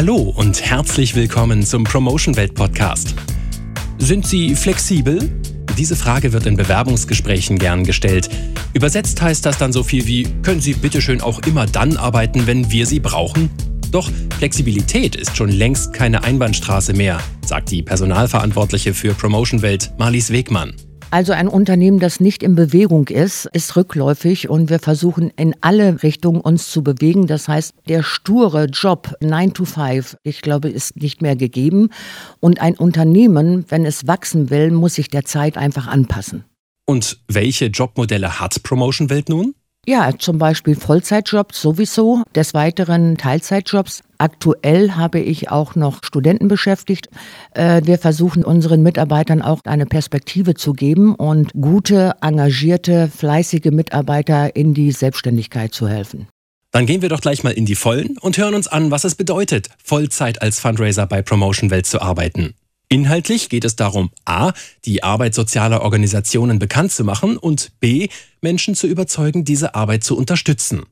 Hallo und herzlich willkommen zum Promotion Welt Podcast. Sind Sie flexibel? Diese Frage wird in Bewerbungsgesprächen gern gestellt. Übersetzt heißt das dann so viel wie, können Sie bitteschön auch immer dann arbeiten, wenn wir Sie brauchen? Doch Flexibilität ist schon längst keine Einbahnstraße mehr, sagt die Personalverantwortliche für Promotion Welt, Marlies Wegmann. Also ein Unternehmen, das nicht in Bewegung ist, ist rückläufig und wir versuchen in alle Richtungen uns zu bewegen. Das heißt, der sture Job 9 to 5, ich glaube, ist nicht mehr gegeben. Und ein Unternehmen, wenn es wachsen will, muss sich der Zeit einfach anpassen. Und welche Jobmodelle hat Promotion Welt nun? Ja, zum Beispiel Vollzeitjobs sowieso, des Weiteren Teilzeitjobs. Aktuell habe ich auch noch Studenten beschäftigt. Äh, wir versuchen unseren Mitarbeitern auch eine Perspektive zu geben und gute, engagierte, fleißige Mitarbeiter in die Selbstständigkeit zu helfen. Dann gehen wir doch gleich mal in die Vollen und hören uns an, was es bedeutet, Vollzeit als Fundraiser bei Promotion Welt zu arbeiten. Inhaltlich geht es darum, a. die Arbeit sozialer Organisationen bekannt zu machen und b. Menschen zu überzeugen, diese Arbeit zu unterstützen.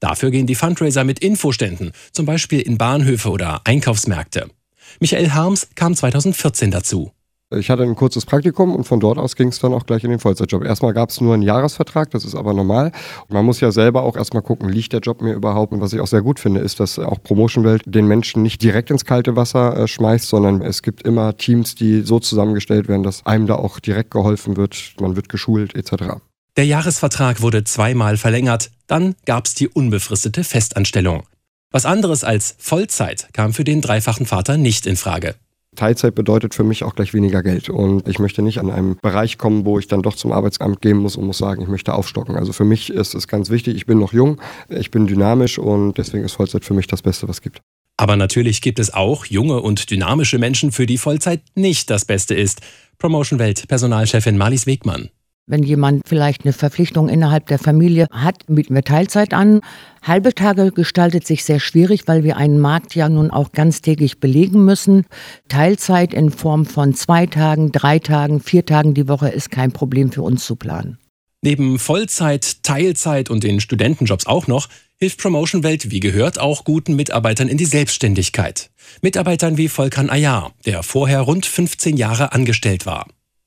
Dafür gehen die Fundraiser mit Infoständen, zum Beispiel in Bahnhöfe oder Einkaufsmärkte. Michael Harms kam 2014 dazu. Ich hatte ein kurzes Praktikum und von dort aus ging es dann auch gleich in den Vollzeitjob. Erstmal gab es nur einen Jahresvertrag, das ist aber normal. Man muss ja selber auch erstmal gucken, liegt der Job mir überhaupt? Und was ich auch sehr gut finde, ist, dass auch Promotion Welt den Menschen nicht direkt ins kalte Wasser äh, schmeißt, sondern es gibt immer Teams, die so zusammengestellt werden, dass einem da auch direkt geholfen wird, man wird geschult etc. Der Jahresvertrag wurde zweimal verlängert, dann gab es die unbefristete Festanstellung. Was anderes als Vollzeit kam für den dreifachen Vater nicht in Frage. Teilzeit bedeutet für mich auch gleich weniger Geld. Und ich möchte nicht an einem Bereich kommen, wo ich dann doch zum Arbeitsamt gehen muss und muss sagen, ich möchte aufstocken. Also für mich ist es ganz wichtig, ich bin noch jung, ich bin dynamisch und deswegen ist Vollzeit für mich das Beste, was es gibt. Aber natürlich gibt es auch junge und dynamische Menschen, für die Vollzeit nicht das Beste ist. Promotion Welt Personalchefin Marlies Wegmann. Wenn jemand vielleicht eine Verpflichtung innerhalb der Familie hat, bieten wir Teilzeit an. Halbe Tage gestaltet sich sehr schwierig, weil wir einen Markt ja nun auch ganztägig belegen müssen. Teilzeit in Form von zwei Tagen, drei Tagen, vier Tagen die Woche ist kein Problem für uns zu planen. Neben Vollzeit, Teilzeit und den Studentenjobs auch noch, hilft Promotion Welt wie gehört auch guten Mitarbeitern in die Selbstständigkeit. Mitarbeitern wie Volkan Ayar, der vorher rund 15 Jahre angestellt war.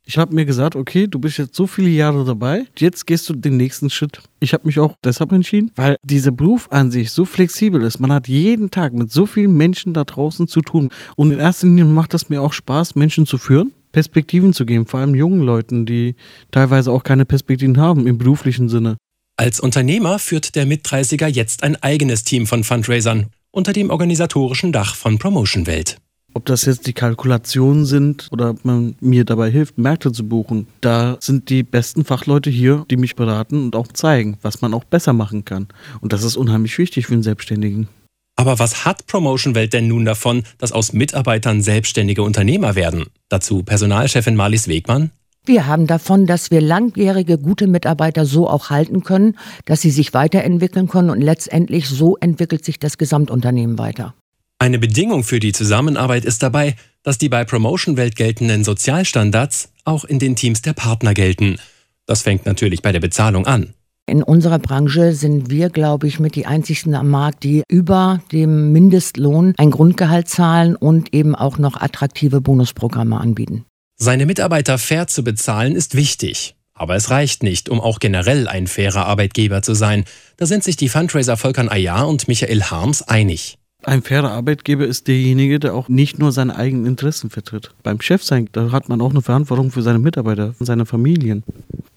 Ich habe mir gesagt, okay, du bist jetzt so viele Jahre dabei, jetzt gehst du den nächsten Schritt. Ich habe mich auch deshalb entschieden, weil dieser Beruf an sich so flexibel ist. Man hat jeden Tag mit so vielen Menschen da draußen zu tun. Und in erster Linie macht es mir auch Spaß, Menschen zu führen, Perspektiven zu geben, vor allem jungen Leuten, die teilweise auch keine Perspektiven haben im beruflichen Sinne. Als Unternehmer führt der Mit-30er jetzt ein eigenes Team von Fundraisern unter dem organisatorischen Dach von Promotion Welt. Ob das jetzt die Kalkulationen sind oder ob man mir dabei hilft, Märkte zu buchen, da sind die besten Fachleute hier, die mich beraten und auch zeigen, was man auch besser machen kann. Und das ist unheimlich wichtig für einen Selbstständigen. Aber was hat Promotion Welt denn nun davon, dass aus Mitarbeitern selbstständige Unternehmer werden? Dazu Personalchefin Marlies Wegmann. Wir haben davon, dass wir langjährige gute Mitarbeiter so auch halten können, dass sie sich weiterentwickeln können und letztendlich so entwickelt sich das Gesamtunternehmen weiter. Eine Bedingung für die Zusammenarbeit ist dabei, dass die bei Promotion Welt geltenden Sozialstandards auch in den Teams der Partner gelten. Das fängt natürlich bei der Bezahlung an. In unserer Branche sind wir, glaube ich, mit die einzigsten am Markt, die über dem Mindestlohn ein Grundgehalt zahlen und eben auch noch attraktive Bonusprogramme anbieten. Seine Mitarbeiter fair zu bezahlen ist wichtig. Aber es reicht nicht, um auch generell ein fairer Arbeitgeber zu sein. Da sind sich die Fundraiser Volkan Ayar und Michael Harms einig. Ein fairer Arbeitgeber ist derjenige, der auch nicht nur seine eigenen Interessen vertritt. Beim Chef sein, da hat man auch eine Verantwortung für seine Mitarbeiter, und seine Familien.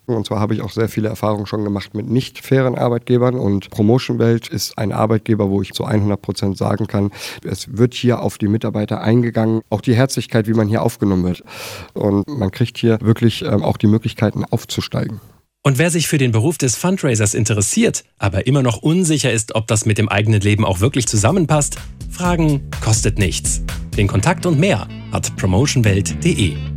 Und zwar habe ich auch sehr viele Erfahrungen schon gemacht mit nicht fairen Arbeitgebern und Promotion Welt ist ein Arbeitgeber, wo ich zu 100 Prozent sagen kann, es wird hier auf die Mitarbeiter eingegangen, auch die Herzlichkeit, wie man hier aufgenommen wird. Und man kriegt hier wirklich ähm, auch die Möglichkeiten aufzusteigen. Und wer sich für den Beruf des Fundraisers interessiert, aber immer noch unsicher ist, ob das mit dem eigenen Leben auch wirklich zusammenpasst, Fragen kostet nichts. Den Kontakt und mehr hat promotionwelt.de.